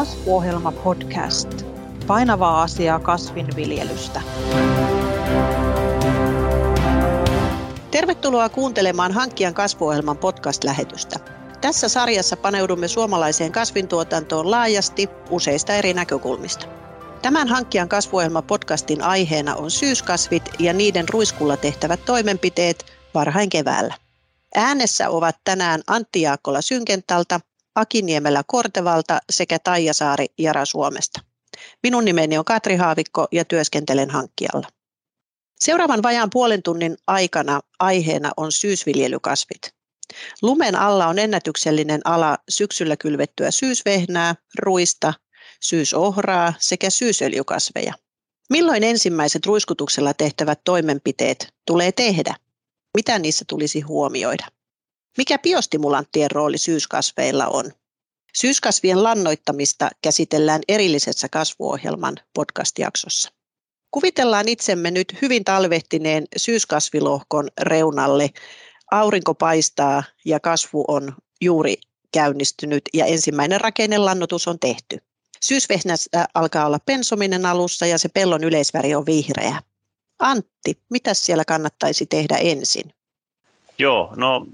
Kasvuohjelma podcast. Painavaa asiaa kasvinviljelystä. Tervetuloa kuuntelemaan Hankkijan kasvuohjelman podcast-lähetystä. Tässä sarjassa paneudumme suomalaiseen kasvintuotantoon laajasti useista eri näkökulmista. Tämän Hankkijan kasvuohjelma podcastin aiheena on syyskasvit ja niiden ruiskulla tehtävät toimenpiteet varhain keväällä. Äänessä ovat tänään Antti Jaakkola Synkentalta, Akiniemelä Kortevalta sekä Taijasaari Jara Suomesta. Minun nimeni on Katri Haavikko ja työskentelen hankkijalla. Seuraavan vajaan puolen tunnin aikana aiheena on syysviljelykasvit. Lumen alla on ennätyksellinen ala syksyllä kylvettyä syysvehnää, ruista, syysohraa sekä syysöljykasveja. Milloin ensimmäiset ruiskutuksella tehtävät toimenpiteet tulee tehdä? Mitä niissä tulisi huomioida? Mikä biostimulanttien rooli syyskasveilla on? Syyskasvien lannoittamista käsitellään erillisessä kasvuohjelman podcast-jaksossa. Kuvitellaan itsemme nyt hyvin talvehtineen syyskasvilohkon reunalle. Aurinko paistaa ja kasvu on juuri käynnistynyt ja ensimmäinen rakennelannotus on tehty. Syysvehnässä alkaa olla pensominen alussa ja se pellon yleisväri on vihreä. Antti, mitä siellä kannattaisi tehdä ensin? Joo, no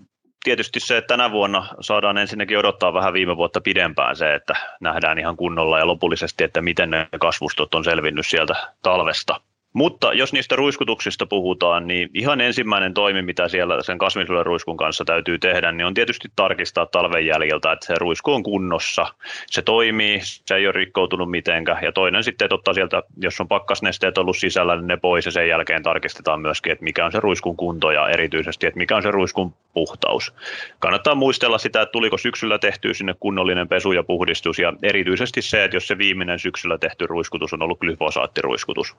tietysti se, että tänä vuonna saadaan ensinnäkin odottaa vähän viime vuotta pidempään se, että nähdään ihan kunnolla ja lopullisesti, että miten ne kasvustot on selvinnyt sieltä talvesta. Mutta jos niistä ruiskutuksista puhutaan, niin ihan ensimmäinen toimi, mitä siellä sen kasvinsuojeluruiskun kanssa täytyy tehdä, niin on tietysti tarkistaa talven jäljiltä, että se ruisku on kunnossa, se toimii, se ei ole rikkoutunut mitenkään. Ja toinen sitten, että ottaa sieltä, jos on pakkasnesteet ollut sisällä, niin ne pois ja sen jälkeen tarkistetaan myöskin, että mikä on se ruiskun kunto ja erityisesti, että mikä on se ruiskun puhtaus. Kannattaa muistella sitä, että tuliko syksyllä tehty sinne kunnollinen pesu ja puhdistus ja erityisesti se, että jos se viimeinen syksyllä tehty ruiskutus on ollut glyfosaattiruiskutus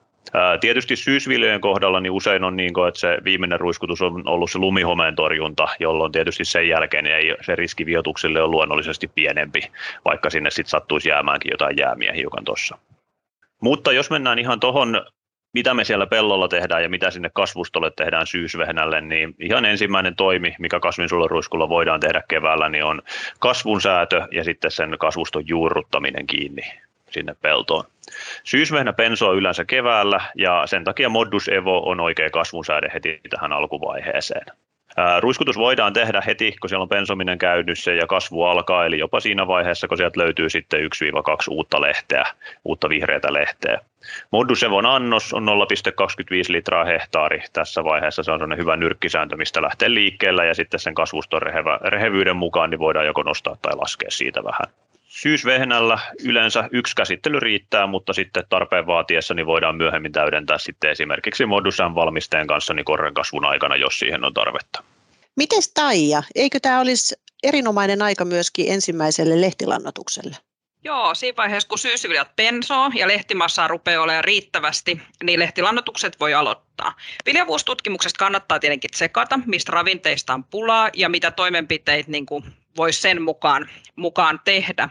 tietysti syysviljojen kohdalla niin usein on niin että se viimeinen ruiskutus on ollut se lumihomeen torjunta, jolloin tietysti sen jälkeen ei, se riski viotuksille on luonnollisesti pienempi, vaikka sinne sitten sattuisi jäämäänkin jotain jäämiä hiukan tuossa. Mutta jos mennään ihan tuohon mitä me siellä pellolla tehdään ja mitä sinne kasvustolle tehdään syysvehnälle, niin ihan ensimmäinen toimi, mikä kasvinsuojeluruiskulla voidaan tehdä keväällä, niin on kasvun säätö ja sitten sen kasvuston juurruttaminen kiinni sinne peltoon. Syysvehnä pensoo yleensä keväällä ja sen takia Modus Evo on oikea kasvunsääde heti tähän alkuvaiheeseen. Ruiskutus voidaan tehdä heti, kun siellä on pensominen käynnissä ja kasvu alkaa, eli jopa siinä vaiheessa, kun sieltä löytyy sitten 1-2 uutta lehteä, uutta vihreätä lehteä. Modus Evon annos on 0,25 litraa hehtaari. Tässä vaiheessa se on sellainen hyvä nyrkkisääntö, mistä lähtee liikkeellä ja sitten sen kasvuston rehevyyden mukaan niin voidaan joko nostaa tai laskea siitä vähän. Syysvehnällä yleensä yksi käsittely riittää, mutta sitten tarpeen vaatiessa niin voidaan myöhemmin täydentää sitten esimerkiksi Modusan valmisteen kanssa niin korren kasvun aikana, jos siihen on tarvetta. Miten Taija? Eikö tämä olisi erinomainen aika myöskin ensimmäiselle lehtilannotukselle? Joo, siinä vaiheessa kun syysviljat pensoo ja lehtimassaa rupeaa olemaan riittävästi, niin lehtilannotukset voi aloittaa. Viljavuustutkimuksesta kannattaa tietenkin tsekata, mistä ravinteista on pulaa ja mitä toimenpiteitä niin voisi sen mukaan, mukaan tehdä.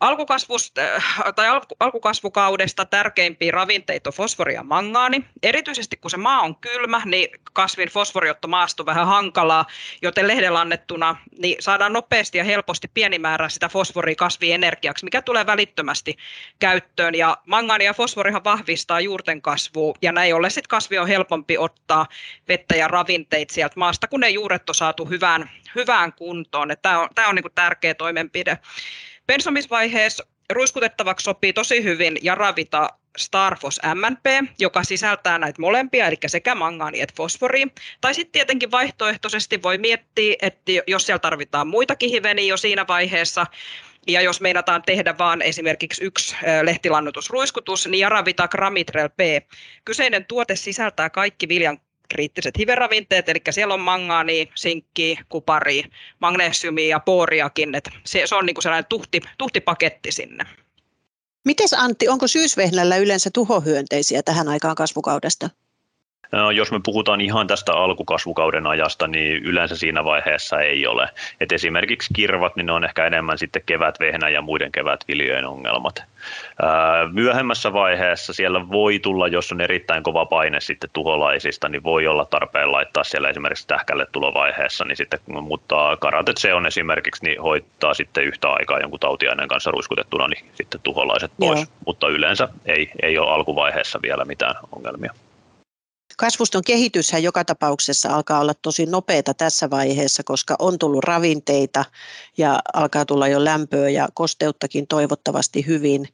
Alkukasvusta, äh, tai alku, alkukasvukaudesta tärkeimpiä ravinteita on fosfori ja mangaani. Erityisesti kun se maa on kylmä, niin kasvin fosforiotto maasto vähän hankalaa, joten lehdellä annettuna niin saadaan nopeasti ja helposti pieni määrä sitä fosforia kasvien energiaksi, mikä tulee välittömästi käyttöön. Ja mangaani ja fosforihan vahvistaa juurten kasvua, ja näin ollen sitten kasvi on helpompi ottaa vettä ja ravinteita sieltä maasta, kun ne juuret on saatu hyvään, hyvään kuntoon. Tämä on, tämä on niin tärkeä toimenpide. Pensomisvaiheessa ruiskutettavaksi sopii tosi hyvin Jaravita Starfos MNP, joka sisältää näitä molempia, eli sekä mangaani että fosforia. Tai sitten tietenkin vaihtoehtoisesti voi miettiä, että jos siellä tarvitaan muitakin hiveniä jo siinä vaiheessa, ja jos meinataan tehdä vain esimerkiksi yksi lehtilannotusruiskutus, niin Jaravita Gramitrel P. Kyseinen tuote sisältää kaikki viljan kriittiset hiveravinteet, eli siellä on mangaani, sinkki, kupari, magnesiumia ja booriakin, että se, se on niin kuin sellainen tuhti, tuhtipaketti sinne. Mites Antti, onko syysvehnällä yleensä tuhohyönteisiä tähän aikaan kasvukaudesta? No, jos me puhutaan ihan tästä alkukasvukauden ajasta, niin yleensä siinä vaiheessa ei ole. Et esimerkiksi kirvat, niin ne on ehkä enemmän sitten kevätvehnä ja muiden kevätviljojen ongelmat. Myöhemmässä vaiheessa siellä voi tulla, jos on erittäin kova paine sitten tuholaisista, niin voi olla tarpeen laittaa siellä esimerkiksi tähkälle tulovaiheessa, niin sitten, mutta karatet se on esimerkiksi, niin hoitaa sitten yhtä aikaa jonkun tautiaineen kanssa ruiskutettuna, niin sitten tuholaiset pois, Joo. mutta yleensä ei, ei ole alkuvaiheessa vielä mitään ongelmia. Kasvuston kehityshän joka tapauksessa alkaa olla tosi nopeata tässä vaiheessa, koska on tullut ravinteita ja alkaa tulla jo lämpöä ja kosteuttakin toivottavasti hyvin.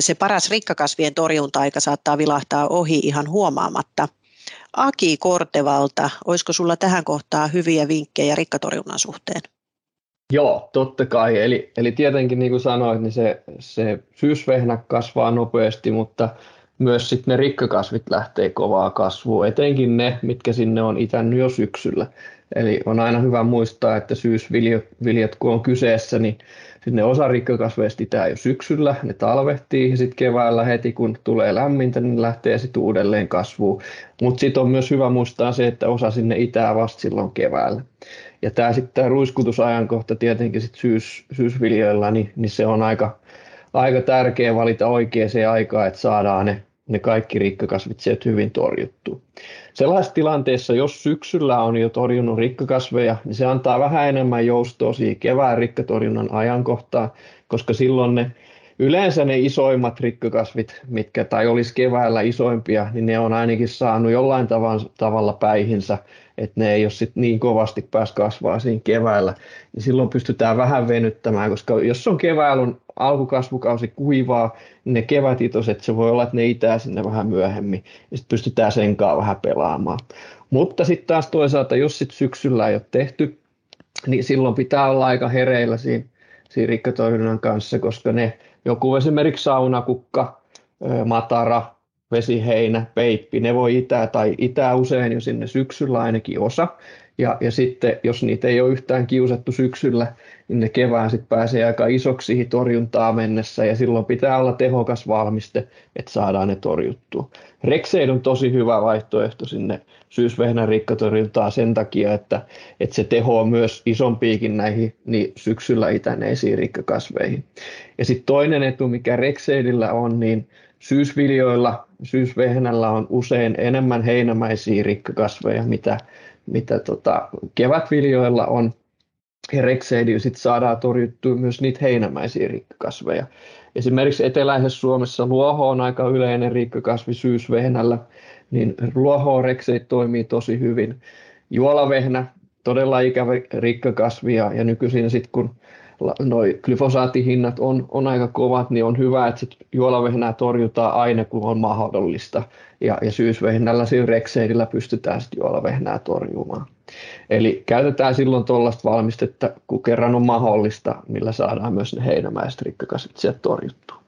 Se paras rikkakasvien torjunta-aika saattaa vilahtaa ohi ihan huomaamatta. Aki Kortevalta, olisiko sulla tähän kohtaan hyviä vinkkejä rikkatorjunnan suhteen? Joo, totta kai. Eli, eli tietenkin niin kuin sanoit, niin se, se syysvehnä kasvaa nopeasti, mutta myös sitten ne rikkakasvit lähtee kovaa kasvua, etenkin ne, mitkä sinne on itännyt jo syksyllä. Eli on aina hyvä muistaa, että syysviljat kun on kyseessä, niin sinne osa rikkakasveista itää jo syksyllä, ne talvehtii ja sitten keväällä heti kun tulee lämmintä, niin lähtee sitten uudelleen kasvuun. Mutta sitten on myös hyvä muistaa se, että osa sinne itää vasta silloin keväällä. Ja tämä sitten tämä ruiskutusajankohta tietenkin sit syys, syysviljoilla, niin, niin se on aika, aika tärkeä valita oikeaan aikaan, että saadaan ne ne kaikki rikkakasvit sieltä hyvin torjuttu. Sellaisessa tilanteessa, jos syksyllä on jo torjunut rikkakasveja, niin se antaa vähän enemmän joustoa siihen kevään rikkatorjunnan ajankohtaan, koska silloin ne yleensä ne isoimmat rikkakasvit, mitkä tai olisi keväällä isoimpia, niin ne on ainakin saanut jollain tavalla, tavalla päihinsä, että ne ei ole sit niin kovasti pääs kasvaa siinä keväällä, niin silloin pystytään vähän venyttämään, koska jos on keväällä on alkukasvukausi kuivaa, niin ne kevätitoset, se voi olla, että ne itää sinne vähän myöhemmin, ja sitten pystytään sen kanssa vähän pelaamaan. Mutta sitten taas toisaalta, jos sit syksyllä ei ole tehty, niin silloin pitää olla aika hereillä siinä, siinä rikkatorjunnan kanssa, koska ne joku esimerkiksi saunakukka, matara, vesiheinä, peippi, ne voi itää tai itää usein jo sinne syksyllä ainakin osa. Ja, ja sitten jos niitä ei ole yhtään kiusattu syksyllä, niin ne kevään sitten pääsee aika isoksi torjuntaa mennessä ja silloin pitää olla tehokas valmiste, että saadaan ne torjuttua. Rexeid on tosi hyvä vaihtoehto sinne syysvehnän rikkatorjuntaa sen takia, että, että se teho on myös isompiikin näihin niin syksyllä itäneisiin rikkakasveihin. Ja sitten toinen etu, mikä Rexeidillä on, niin syysviljoilla, syysvehnällä on usein enemmän heinämäisiä rikkakasveja, mitä, mitä tota, kevätviljoilla on. Ja rekseidi sitten saadaan torjuttua myös niitä heinämäisiä rikkakasveja. Esimerkiksi eteläisessä Suomessa luoho on aika yleinen rikkakasvi syysvehnällä, niin luoho rekseid toimii tosi hyvin. Juolavehnä, todella ikävä rikkakasvi ja, ja nykyisin sitten kun noi glyfosaattihinnat on, on aika kovat, niin on hyvä, että sit juolavehnää torjutaan aina, kun on mahdollista. Ja, ja syysvehnällä, sillä rekseidillä pystytään sitten juolavehnää torjumaan. Eli käytetään silloin tuollaista valmistetta, kun kerran on mahdollista, millä saadaan myös ne heinämäiset rikkakasvit sieltä torjuttua.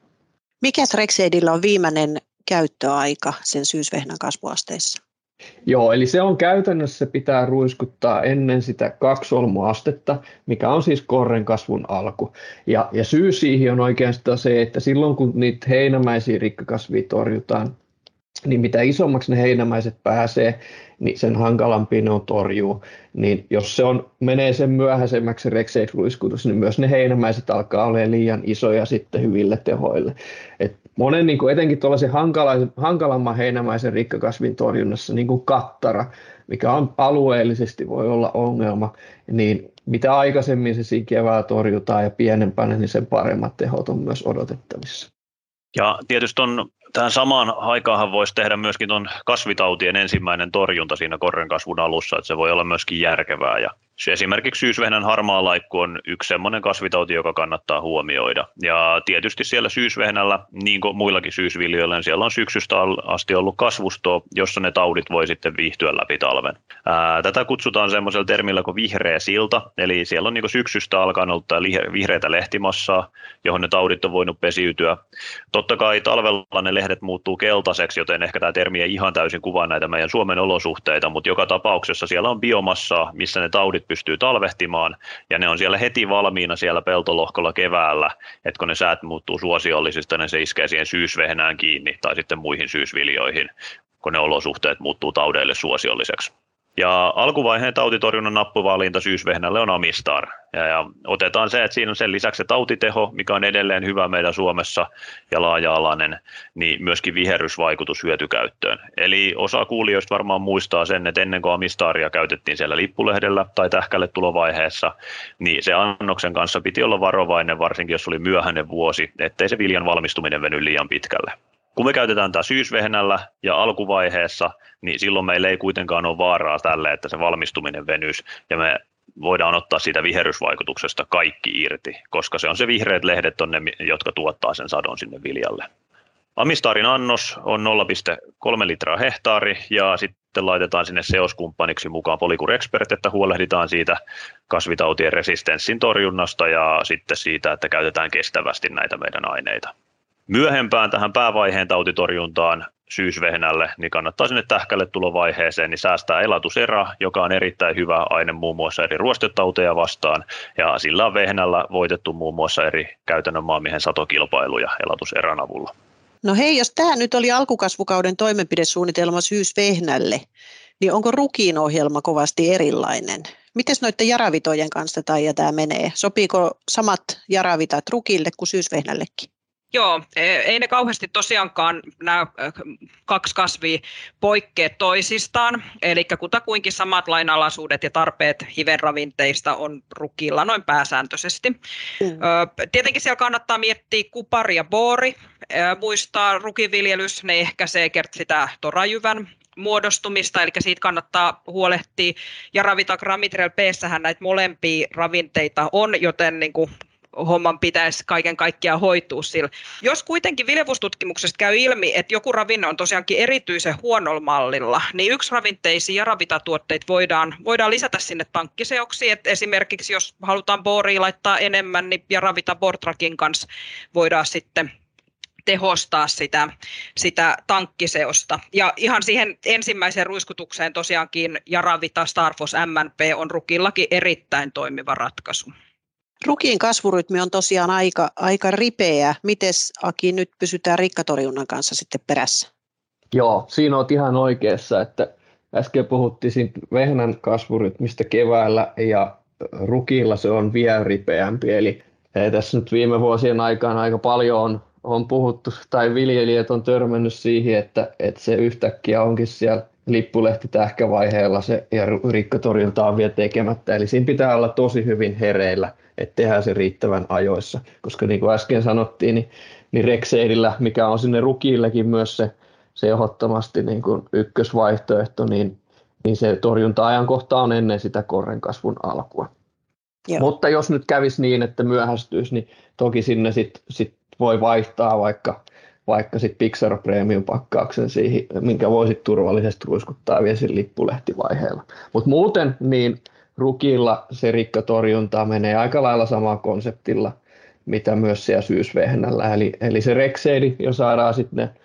Mikäs rekseidillä on viimeinen käyttöaika sen syysvehnän kasvuasteissa? Joo, eli se on käytännössä, pitää ruiskuttaa ennen sitä kaksolmuastetta, mikä on siis korren kasvun alku. Ja, ja syy siihen on oikeastaan se, että silloin kun niitä heinämäisiä rikkakasvia torjutaan, niin mitä isommaksi ne heinämäiset pääsee, niin sen hankalampi ne on torjuu. Niin jos se on, menee sen myöhäisemmäksi se rekseid-ruiskutus, niin myös ne heinämäiset alkaa olla liian isoja sitten hyville tehoille. Et monen niin kuin etenkin tuollaisen hankala, hankalamman heinämäisen rikkakasvin torjunnassa, niin kuin kattara, mikä on alueellisesti voi olla ongelma, niin mitä aikaisemmin se siinä keväällä torjutaan ja pienempänä, niin sen paremmat tehot on myös odotettavissa. Ja tietysti on tähän samaan aikaan voisi tehdä myöskin tuon kasvitautien ensimmäinen torjunta siinä korren kasvun alussa, että se voi olla myöskin järkevää. Ja esimerkiksi syysvehnän harmaa laikku on yksi sellainen kasvitauti, joka kannattaa huomioida. Ja tietysti siellä syysvehnällä, niin kuin muillakin syysviljoilla, niin siellä on syksystä asti ollut kasvustoa, jossa ne taudit voi sitten viihtyä läpi talven. Ää, tätä kutsutaan semmoisella termillä kuin vihreä silta, eli siellä on niin syksystä alkanut vihreitä lehtimassaa, johon ne taudit on voinut pesiytyä. Totta kai talvella ne vihreät muuttuu keltaiseksi, joten ehkä tämä termi ei ihan täysin kuvaa näitä meidän Suomen olosuhteita, mutta joka tapauksessa siellä on biomassaa, missä ne taudit pystyy talvehtimaan, ja ne on siellä heti valmiina siellä peltolohkolla keväällä, että kun ne säät muuttuu suosiollisista, niin se iskee siihen syysvehnään kiinni tai sitten muihin syysviljoihin, kun ne olosuhteet muuttuu taudeille suosiolliseksi. Ja alkuvaiheen tautitorjunnan nappuvalinta syysvehnälle on Amistar. Ja, ja otetaan se, että siinä on sen lisäksi se tautiteho, mikä on edelleen hyvä meidän Suomessa ja laaja-alainen, niin myöskin viherysvaikutus hyötykäyttöön. Eli osa kuulijoista varmaan muistaa sen, että ennen kuin Amistaria käytettiin siellä lippulehdellä tai tähkälle tulovaiheessa, niin se annoksen kanssa piti olla varovainen, varsinkin jos oli myöhäinen vuosi, ettei se viljan valmistuminen veny liian pitkälle. Kun me käytetään tämä syysvehnällä ja alkuvaiheessa, niin silloin meillä ei kuitenkaan ole vaaraa tälle, että se valmistuminen venys ja me voidaan ottaa siitä viherysvaikutuksesta kaikki irti, koska se on se vihreät lehdet on ne, jotka tuottaa sen sadon sinne viljalle. Amistarin annos on 0,3 litraa hehtaari ja sitten laitetaan sinne seoskumppaniksi mukaan Polycure Expert, että huolehditaan siitä kasvitautien resistenssin torjunnasta ja sitten siitä, että käytetään kestävästi näitä meidän aineita myöhempään tähän päävaiheen tautitorjuntaan syysvehnälle, niin kannattaa sinne tähkälle tulovaiheeseen niin säästää elatuserä, joka on erittäin hyvä aine muun muassa eri ruostetauteja vastaan, ja sillä on vehnällä voitettu muun muassa eri käytännön maamiehen satokilpailuja elatuserän avulla. No hei, jos tämä nyt oli alkukasvukauden toimenpidesuunnitelma syysvehnälle, niin onko rukiin ohjelma kovasti erilainen? Miten noiden jaravitojen kanssa tämä menee? Sopiiko samat jaravitat rukille kuin syysvehnällekin? Joo, e, ei ne kauheasti tosiaankaan nämä kaksi kasvia poikkea toisistaan, eli kutakuinkin samat lainalaisuudet ja tarpeet hivenravinteista on rukilla noin pääsääntöisesti. Mm. Tietenkin siellä kannattaa miettiä kupari ja boori, muistaa rukiviljelys, ne ehkäisee sitä torajyvän muodostumista, eli siitä kannattaa huolehtia. Ja Ravitac Ramitrel p näitä molempia ravinteita on, joten niin kuin homman pitäisi kaiken kaikkiaan hoitua sillä. Jos kuitenkin viljavustutkimuksesta käy ilmi, että joku ravinne on tosiaankin erityisen huonolla mallilla, niin yksi ravinteisiin ja ravitatuotteita voidaan, voidaan lisätä sinne tankkiseoksi. Et esimerkiksi jos halutaan booria laittaa enemmän, niin ja ravita Bortrakin kanssa voidaan sitten tehostaa sitä, sitä tankkiseosta. Ja ihan siihen ensimmäiseen ruiskutukseen tosiaankin Jaravita Starfos MNP on rukillakin erittäin toimiva ratkaisu. Rukiin kasvurytmi on tosiaan aika, aika ripeä. Miten Aki nyt pysytään rikkatorjunnan kanssa sitten perässä? Joo, siinä on ihan oikeassa, että äsken puhuttiin vehnän kasvurytmistä keväällä ja rukilla se on vielä ripeämpi. Eli tässä nyt viime vuosien aikana aika paljon on, on puhuttu tai viljelijät on törmännyt siihen, että, että se yhtäkkiä onkin siellä lippulehti tähkävaiheella se ja rikkatorjunta on vielä tekemättä. Eli siinä pitää olla tosi hyvin hereillä että tehdään se riittävän ajoissa. Koska niin kuin äsken sanottiin, niin, niin Rexeidillä, mikä on sinne rukiillekin myös se, se ehdottomasti niin kuin ykkösvaihtoehto, niin, niin se torjunta-ajankohta on ennen sitä korren kasvun alkua. Joo. Mutta jos nyt kävisi niin, että myöhästyisi, niin toki sinne sit, sit voi vaihtaa vaikka, vaikka sit Pixar Premium pakkauksen siihen, minkä voisit turvallisesti ruiskuttaa vielä siinä lippulehtivaiheella. Mutta muuten niin rukilla se rikkatorjunta menee aika lailla samalla konseptilla, mitä myös siellä syysvehnällä. Eli, eli se rekseidi, jo saadaan sitten ne,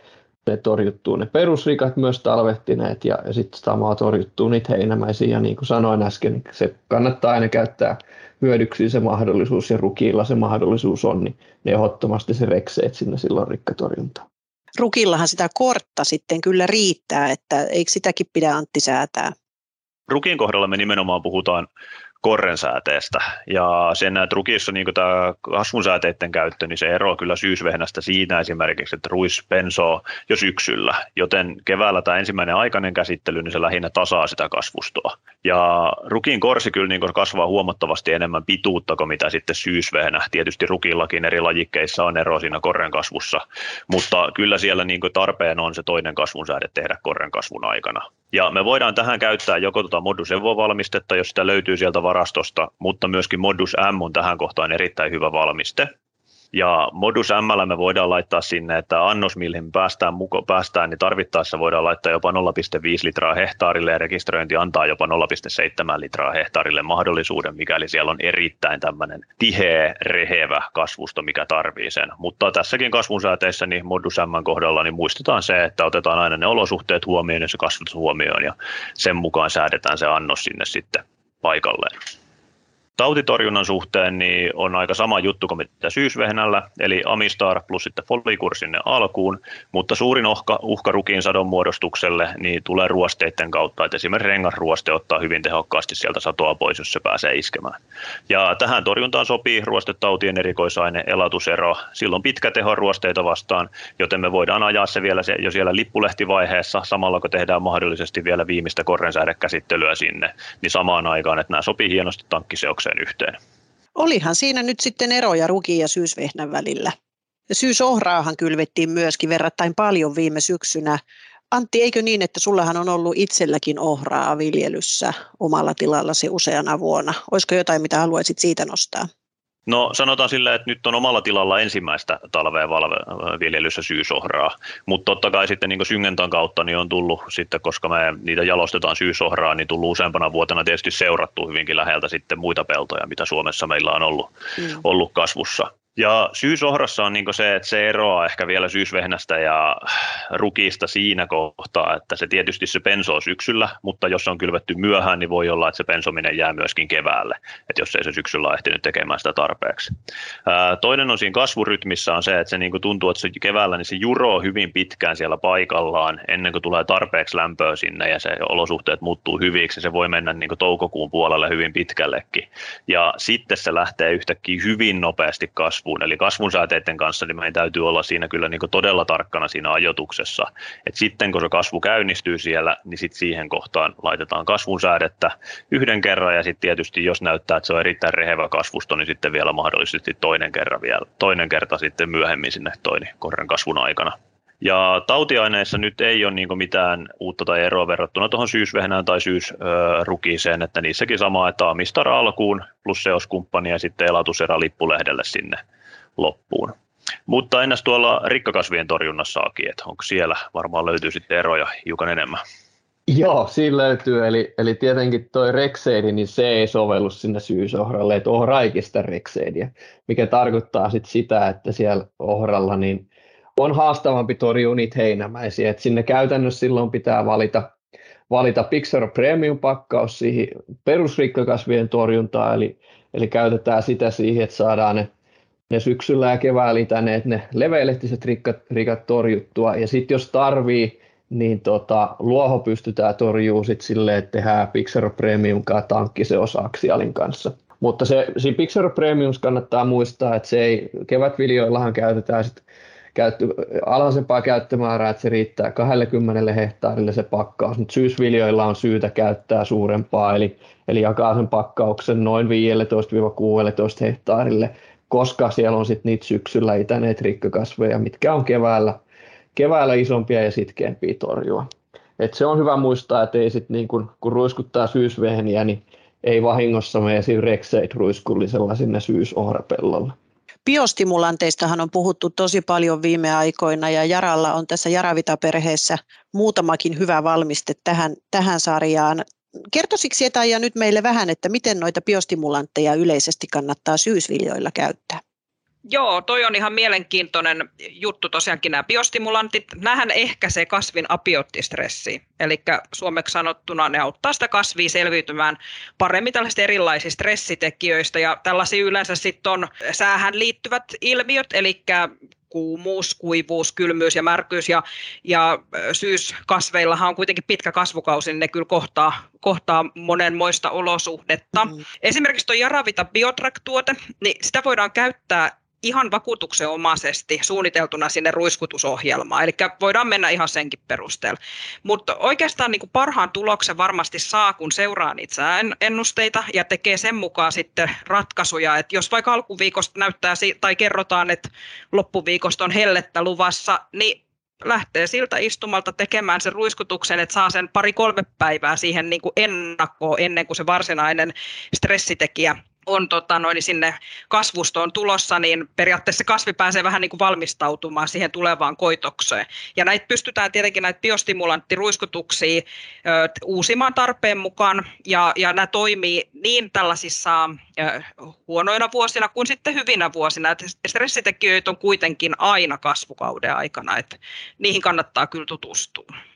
ne torjuttuu ne perusrikat myös talvehtineet ja, ja sitten samaa torjuttuu niitä heinämäisiä. Ja niin kuin sanoin äsken, niin se kannattaa aina käyttää hyödyksi se mahdollisuus ja rukilla se mahdollisuus on, niin ne ehdottomasti se rekseet sinne silloin rikkatorjuntaan. Rukillahan sitä kortta sitten kyllä riittää, että eikö sitäkin pidä Antti säätää? Rukin kohdalla me nimenomaan puhutaan korrensääteestä. Ja sen että rukissa niin tämä kasvunsääteiden käyttö, niin se eroaa kyllä syysvehnästä siinä esimerkiksi, että ruis pensoo jo syksyllä, joten keväällä tämä ensimmäinen aikainen käsittely, niin se lähinnä tasaa sitä kasvustoa. Ja rukin korsi kyllä niin kasvaa huomattavasti enemmän pituutta kuin mitä sitten syysvehnä. Tietysti rukillakin eri lajikkeissa on ero siinä korren kasvussa, mutta kyllä siellä niin tarpeen on se toinen kasvunsääde tehdä korren kasvun aikana. Ja me voidaan tähän käyttää joko tuota Modus Evo-valmistetta, jos sitä löytyy sieltä varastosta, mutta myöskin Modus M on tähän kohtaan erittäin hyvä valmiste. Ja Modus M me voidaan laittaa sinne, että annos, mihin päästään, muko, päästään, niin tarvittaessa voidaan laittaa jopa 0,5 litraa hehtaarille ja rekisteröinti antaa jopa 0,7 litraa hehtaarille mahdollisuuden, mikäli siellä on erittäin tämmöinen tiheä, rehevä kasvusto, mikä tarvii sen. Mutta tässäkin kasvusääteissä niin Modus M kohdalla niin muistetaan se, että otetaan aina ne olosuhteet huomioon ja se kasvatus huomioon ja sen mukaan säädetään se annos sinne sitten paikalleen. Tautitorjunnan suhteen niin on aika sama juttu kuin mitä syysvehnällä, eli Amistar plus sitten Folikur sinne alkuun, mutta suurin uhka, uhka rukiin sadon muodostukselle niin tulee ruosteiden kautta, että esimerkiksi rengasruoste ottaa hyvin tehokkaasti sieltä satoa pois, jos se pääsee iskemään. Ja tähän torjuntaan sopii ruostetautien erikoisaine, elatusero, silloin pitkä teho ruosteita vastaan, joten me voidaan ajaa se vielä jo siellä lippulehtivaiheessa, samalla kun tehdään mahdollisesti vielä viimeistä korrensäädekäsittelyä sinne, niin samaan aikaan, että nämä sopii hienosti tankkiseokseen tulokseen yhteen. Olihan siinä nyt sitten eroja rukin ja syysvehnän välillä. Syysohraahan kylvettiin myöskin verrattain paljon viime syksynä. Antti, eikö niin, että sullahan on ollut itselläkin ohraa viljelyssä omalla tilallasi useana vuonna? Olisiko jotain, mitä haluaisit siitä nostaa? No sanotaan sillä, että nyt on omalla tilalla ensimmäistä talvea viljelyssä syysohraa, mutta totta kai sitten niin syngentan kautta niin on tullut sitten, koska me niitä jalostetaan syysohraa, niin tullut useampana vuotena tietysti seurattu hyvinkin läheltä sitten muita peltoja, mitä Suomessa meillä on ollut, mm. ollut kasvussa. Ja syysohrassa on niin se, että se eroaa ehkä vielä syysvehnästä ja rukista siinä kohtaa, että se tietysti se pensoo syksyllä, mutta jos se on kylvetty myöhään, niin voi olla, että se pensominen jää myöskin keväälle, että jos ei se syksyllä ole ehtinyt tekemään sitä tarpeeksi. toinen on siinä kasvurytmissä on se, että se niin tuntuu, että se keväällä niin se juroo hyvin pitkään siellä paikallaan ennen kuin tulee tarpeeksi lämpöä sinne ja se olosuhteet muuttuu hyviksi. Se voi mennä niin toukokuun puolelle hyvin pitkällekin. Ja sitten se lähtee yhtäkkiä hyvin nopeasti kasvamaan kasvuun. Eli kasvun sääteiden kanssa niin meidän täytyy olla siinä kyllä niin todella tarkkana siinä ajotuksessa. Et sitten kun se kasvu käynnistyy siellä, niin sitten siihen kohtaan laitetaan kasvun säädettä yhden kerran ja sitten tietysti jos näyttää, että se on erittäin rehevä kasvusto, niin sitten vielä mahdollisesti toinen, kerran vielä, toinen kerta sitten myöhemmin sinne toinen korren kasvun aikana. Ja tautiaineissa nyt ei ole niin mitään uutta tai eroa verrattuna tuohon syysvehnään tai syysrukiiseen, että niissäkin sama, että Amistar alkuun plus seoskumppani ja sitten elatuserä lippulehdelle sinne loppuun. Mutta ennäs tuolla rikkakasvien torjunnassakin, että onko siellä varmaan löytyy sitten eroja hiukan enemmän? Joo, siinä löytyy, eli, eli tietenkin tuo rekseidi, niin se ei sovellu sinne syysohralle, että ohra rekseidiä, mikä tarkoittaa sitten sitä, että siellä ohralla niin on haastavampi torjua niitä heinämäisiä, että sinne käytännössä silloin pitää valita, valita Pixar Premium pakkaus siihen perusrikkakasvien torjuntaan, eli, eli käytetään sitä siihen, että saadaan ne ne syksyllä ja keväällä itäneet ne leveälehtiset rikat, rikat torjuttua. Ja sitten jos tarvii, niin tota, luoho pystytään torjumaan sit silleen, että tehdään Pixar Premium tankki se osaksialin kanssa. Mutta se, siinä Pixar Premiums kannattaa muistaa, että se ei, kevätviljoillahan käytetään sit käyttö, alhaisempaa käyttömäärää, että se riittää 20 hehtaarille se pakkaus, mutta syysviljoilla on syytä käyttää suurempaa, eli, eli jakaa sen pakkauksen noin 15-16 hehtaarille, koska siellä on sitten niitä syksyllä itäneet rikkakasveja, mitkä on keväällä, keväällä isompia ja sitkeämpiä torjua. Et se on hyvä muistaa, että ei sit niin kun, kun ruiskuttaa syysvehniä, niin ei vahingossa mene siinä ruiskullisella sinne syysohrapellolle. Biostimulanteistahan on puhuttu tosi paljon viime aikoina ja Jaralla on tässä Jaravita-perheessä muutamakin hyvä valmiste tähän, tähän sarjaan. Kertoisiksi Etaija nyt meille vähän, että miten noita biostimulantteja yleisesti kannattaa syysviljoilla käyttää? Joo, toi on ihan mielenkiintoinen juttu tosiaankin nämä biostimulantit. Nämähän ehkäisee kasvin apioottistressiä, eli suomeksi sanottuna ne auttaa sitä kasvia selviytymään paremmin tällaisista erilaisista stressitekijöistä, ja tällaisia yleensä sitten on säähän liittyvät ilmiöt, eli kuumuus, kuivuus, kylmyys ja märkyys ja, ja syyskasveillahan on kuitenkin pitkä kasvukausi, niin ne kyllä kohtaa, kohtaa monenmoista olosuhdetta. Mm-hmm. Esimerkiksi tuo Jaravita Biotrack-tuote, niin sitä voidaan käyttää ihan vakuutuksenomaisesti suunniteltuna sinne ruiskutusohjelmaan, eli voidaan mennä ihan senkin perusteella. Mutta oikeastaan niin kuin parhaan tuloksen varmasti saa, kun seuraa niitä ennusteita ja tekee sen mukaan sitten ratkaisuja, että jos vaikka alkuviikosta näyttää tai kerrotaan, että loppuviikosta on hellettä luvassa, niin lähtee siltä istumalta tekemään sen ruiskutuksen, että saa sen pari-kolme päivää siihen niin kuin ennakkoon ennen kuin se varsinainen stressitekijä on tota, noin, sinne kasvustoon tulossa, niin periaatteessa kasvi pääsee vähän niin kuin valmistautumaan siihen tulevaan koitokseen. Ja näitä pystytään tietenkin näitä biostimulanttiruiskutuksia ö, uusimaan tarpeen mukaan, ja, ja nämä toimii niin tällaisissa ö, huonoina vuosina kuin sitten hyvinä vuosina. Et stressitekijöitä on kuitenkin aina kasvukauden aikana, että niihin kannattaa kyllä tutustua.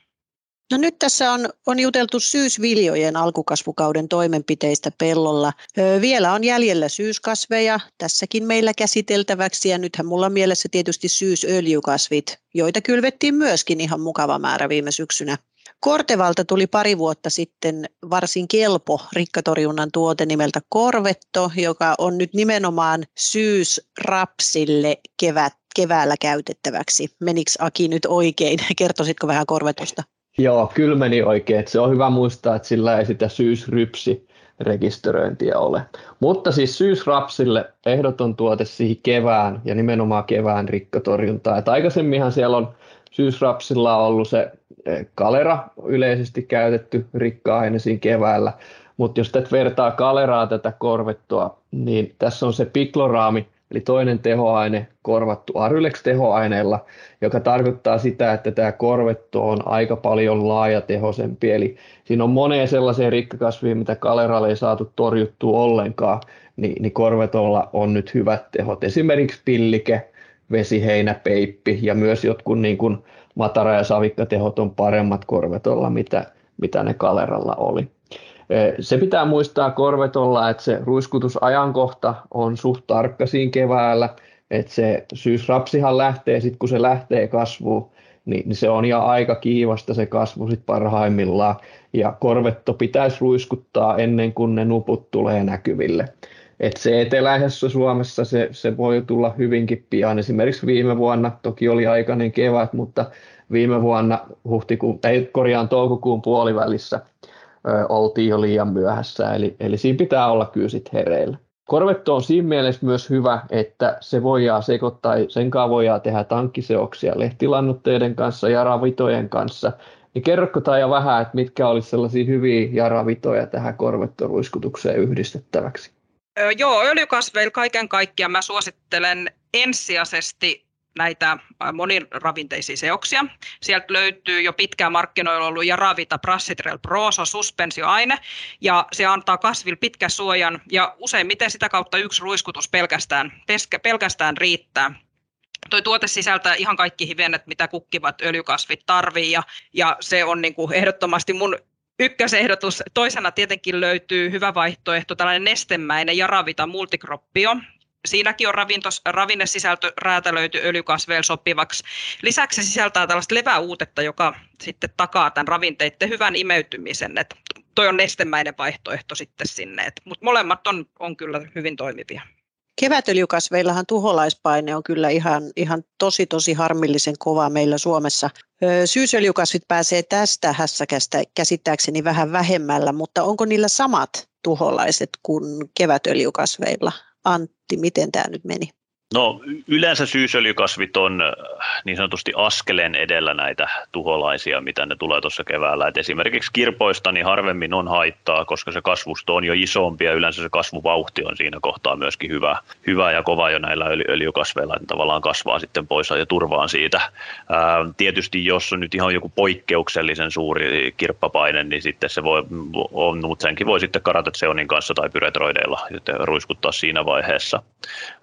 No nyt tässä on, on juteltu syysviljojen alkukasvukauden toimenpiteistä pellolla. Öö, vielä on jäljellä syyskasveja tässäkin meillä käsiteltäväksi ja nythän mulla on mielessä tietysti syysöljykasvit, joita kylvettiin myöskin ihan mukava määrä viime syksynä. Kortevalta tuli pari vuotta sitten varsin kelpo rikkatorjunnan tuote nimeltä Korvetto, joka on nyt nimenomaan syysrapsille kevät, keväällä käytettäväksi. Menikö Aki nyt oikein? Kertoisitko vähän Korvetosta? Joo, kyllä meni oikein. Se on hyvä muistaa, että sillä ei sitä syysrypsi rekisteröintiä ole. Mutta siis syysrapsille ehdoton tuote siihen kevään ja nimenomaan kevään rikkatorjuntaa. Et aikaisemminhan siellä on syysrapsilla ollut se eh, kalera yleisesti käytetty rikka-aine siinä keväällä, mutta jos tätä vertaa kaleraa tätä korvettua, niin tässä on se pikloraami, eli toinen tehoaine korvattu Arylex-tehoaineella, joka tarkoittaa sitä, että tämä korvetto on aika paljon laajatehoisempi, eli siinä on moneen sellaiseen rikkakasviin, mitä kaleralle ei saatu torjuttua ollenkaan, niin, niin korvetolla on nyt hyvät tehot. Esimerkiksi pillike, vesiheinäpeippi ja myös jotkut niin kuin matara- ja savikkatehot on paremmat korvetolla, mitä, mitä ne kaleralla oli. Se pitää muistaa korvetolla, että se ruiskutusajankohta on suht tarkka siinä keväällä, että se syysrapsihan lähtee sitten kun se lähtee kasvuun, niin, niin se on jo aika kiivasta se kasvu sitten parhaimmillaan. Ja korvetto pitäisi ruiskuttaa ennen kuin ne nuput tulee näkyville. Et se eteläisessä Suomessa se, se voi tulla hyvinkin pian. Esimerkiksi viime vuonna, toki oli aikainen kevät, mutta viime vuonna huhtikuun, tai korjaan toukokuun puolivälissä ö, oltiin jo liian myöhässä, eli, eli siinä pitää olla kyllä sit hereillä. Korvetto on siinä mielessä myös hyvä, että se voidaan sekoittaa, sen kanssa voidaan tehdä tankkiseoksia lehtilannutteiden kanssa ja ravitojen kanssa. Niin kerrotko tai vähän, että mitkä olisi sellaisia hyviä jaravitoja tähän korvettoruiskutukseen yhdistettäväksi? Joo, öljykasveilla kaiken kaikkiaan mä suosittelen ensisijaisesti näitä moniravinteisia seoksia. Sieltä löytyy jo pitkään markkinoilla ollut Jaravita Prassitrel Pro, se on suspensioaine, ja se antaa kasville pitkän suojan, ja useimmiten sitä kautta yksi ruiskutus pelkästään, pelkästään riittää. Tuo tuote sisältää ihan kaikki hivenet, mitä kukkivat öljykasvit tarvii, ja, ja se on niin kuin ehdottomasti mun ykkösehdotus. Toisena tietenkin löytyy hyvä vaihtoehto, tällainen nestemäinen Jaravita multikroppio. Siinäkin on ravintos, ravinnesisältö räätälöity öljykasveille sopivaksi. Lisäksi se sisältää tällaista leväuutetta, joka sitten takaa tämän ravinteiden hyvän imeytymisen. Et toi on nestemäinen vaihtoehto sitten sinne. Mutta molemmat on, on kyllä hyvin toimivia. Kevätöljykasveillahan tuholaispaine on kyllä ihan, ihan tosi tosi harmillisen kova meillä Suomessa. Syysöljykasvit pääsee tästä hässäkästä käsittääkseni vähän vähemmällä, mutta onko niillä samat tuholaiset kuin kevätöljykasveilla? Antti, miten tämä nyt meni? No yleensä syysöljykasvit on äh, niin sanotusti askeleen edellä näitä tuholaisia, mitä ne tulee tuossa keväällä. Et esimerkiksi kirpoista niin harvemmin on haittaa, koska se kasvusto on jo isompi ja yleensä se kasvuvauhti on siinä kohtaa myöskin hyvä, hyvä ja kova jo näillä öljykasveilla, että tavallaan kasvaa sitten pois ja turvaan siitä. Ää, tietysti jos on nyt ihan joku poikkeuksellisen suuri kirppapaine, niin sitten se voi, on, mutta senkin voi sitten karatetseonin kanssa tai pyretroideilla ruiskuttaa siinä vaiheessa.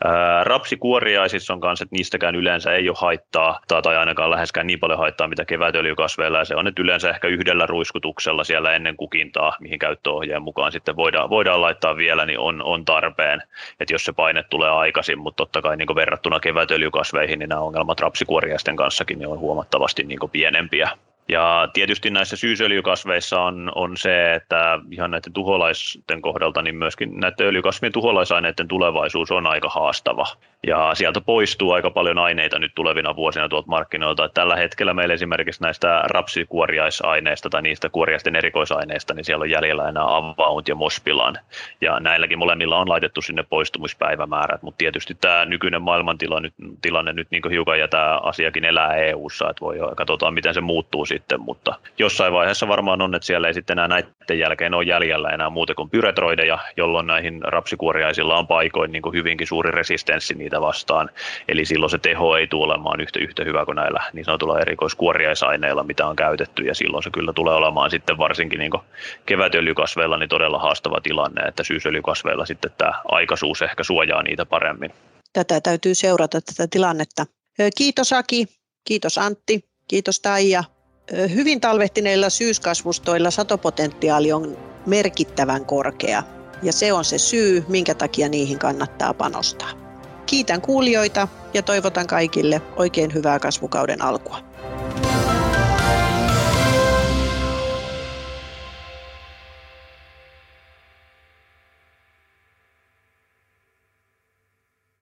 Ää, rapsi kuoriaisissa on kanssa, että niistäkään yleensä ei ole haittaa tai, ainakaan läheskään niin paljon haittaa, mitä kevätöljykasveilla. Ja se on, että yleensä ehkä yhdellä ruiskutuksella siellä ennen kukintaa, mihin käyttöohjeen mukaan sitten voidaan, voidaan laittaa vielä, niin on, on tarpeen, että jos se paine tulee aikaisin, mutta totta kai niin verrattuna kevätöljykasveihin, niin nämä ongelmat rapsikuoriaisten kanssakin niin on huomattavasti niin pienempiä. Ja tietysti näissä syysöljykasveissa on, on se, että ihan näiden tuholaisten kohdalta, niin myöskin näiden öljykasvien tuholaisaineiden tulevaisuus on aika haastava. Ja sieltä poistuu aika paljon aineita nyt tulevina vuosina tuolta markkinoilta. Tällä hetkellä meillä esimerkiksi näistä rapsikuoriaisaineista tai niistä kuoriaisten erikoisaineista, niin siellä on jäljellä enää Avaunt ja Mospilan. Ja näilläkin molemmilla on laitettu sinne poistumispäivämäärät, mutta tietysti tämä nykyinen maailmantilanne nyt, tilanne nyt niin hiukan ja tämä asiakin elää EU-ssa, että voi katsotaan miten se muuttuu sitten, mutta jossain vaiheessa varmaan on, että siellä ei sitten enää näiden jälkeen ole jäljellä enää muuta kuin pyretroideja, jolloin näihin rapsikuoriaisilla on paikoin niin hyvinkin suuri resistenssi niitä vastaan, eli silloin se teho ei tule olemaan yhtä, yhtä hyvä kuin näillä niin sanotulla erikoiskuoriaisaineilla, mitä on käytetty, ja silloin se kyllä tulee olemaan sitten varsinkin niin kevätöljykasveilla niin todella haastava tilanne, että syysöljykasveilla sitten tämä aikaisuus ehkä suojaa niitä paremmin. Tätä täytyy seurata tätä tilannetta. Kiitos Aki, kiitos Antti, kiitos Taija. Hyvin talvehtineilla syyskasvustoilla satopotentiaali on merkittävän korkea ja se on se syy, minkä takia niihin kannattaa panostaa. Kiitän kuulijoita ja toivotan kaikille oikein hyvää kasvukauden alkua.